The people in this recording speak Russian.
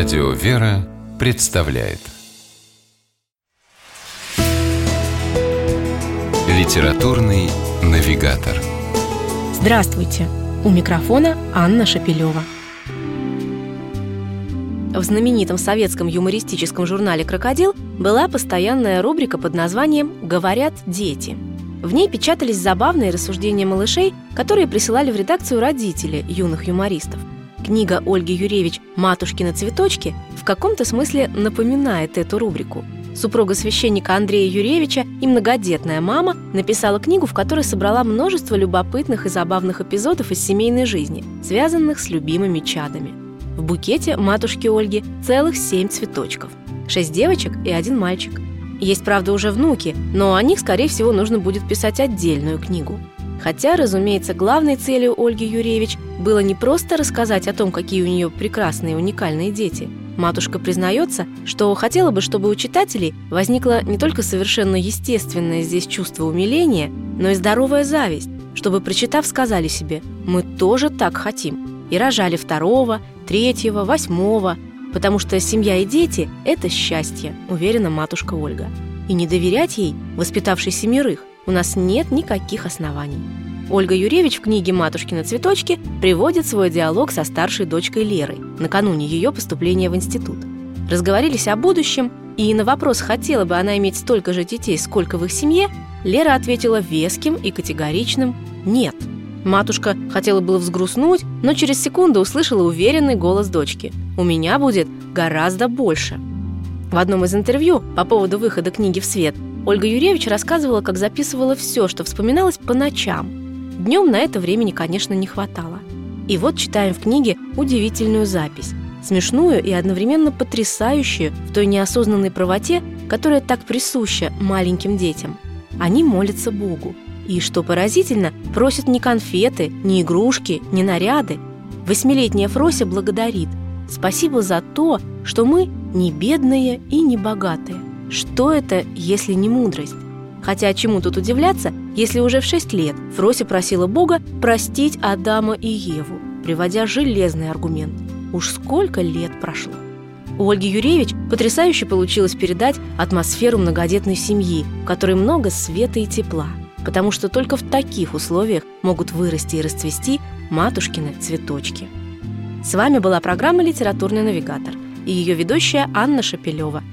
Радио «Вера» представляет Литературный навигатор Здравствуйте! У микрофона Анна Шапилева. В знаменитом советском юмористическом журнале «Крокодил» была постоянная рубрика под названием «Говорят дети». В ней печатались забавные рассуждения малышей, которые присылали в редакцию родители юных юмористов. Книга Ольги Юревич «Матушкины цветочки» в каком-то смысле напоминает эту рубрику. Супруга священника Андрея Юревича и многодетная мама написала книгу, в которой собрала множество любопытных и забавных эпизодов из семейной жизни, связанных с любимыми чадами. В букете матушки Ольги целых семь цветочков. Шесть девочек и один мальчик. Есть, правда, уже внуки, но о них, скорее всего, нужно будет писать отдельную книгу. Хотя, разумеется, главной целью Ольги Юревич было не просто рассказать о том, какие у нее прекрасные и уникальные дети. Матушка признается, что хотела бы, чтобы у читателей возникло не только совершенно естественное здесь чувство умиления, но и здоровая зависть, чтобы, прочитав, сказали себе «мы тоже так хотим» и рожали второго, третьего, восьмого, потому что семья и дети – это счастье, уверена матушка Ольга. И не доверять ей, воспитавшей семерых, у нас нет никаких оснований. Ольга Юревич в книге «Матушкины цветочки» приводит свой диалог со старшей дочкой Лерой накануне ее поступления в институт. Разговорились о будущем, и на вопрос, хотела бы она иметь столько же детей, сколько в их семье, Лера ответила веским и категоричным «нет». Матушка хотела было взгрустнуть, но через секунду услышала уверенный голос дочки «У меня будет гораздо больше». В одном из интервью по поводу выхода книги в свет Ольга Юрьевич рассказывала, как записывала все, что вспоминалось по ночам. Днем на это времени, конечно, не хватало. И вот читаем в книге удивительную запись, смешную и одновременно потрясающую в той неосознанной правоте, которая так присуща маленьким детям. Они молятся Богу. И, что поразительно, просят не конфеты, не игрушки, не наряды. Восьмилетняя Фрося благодарит. Спасибо за то, что мы не бедные и не богатые. Что это, если не мудрость? Хотя чему тут удивляться, если уже в шесть лет Фрося просила Бога простить Адама и Еву, приводя железный аргумент. Уж сколько лет прошло. У Ольги Юрьевич потрясающе получилось передать атмосферу многодетной семьи, в которой много света и тепла, потому что только в таких условиях могут вырасти и расцвести матушкины цветочки. С вами была программа «Литературный навигатор» и ее ведущая Анна Шапилева –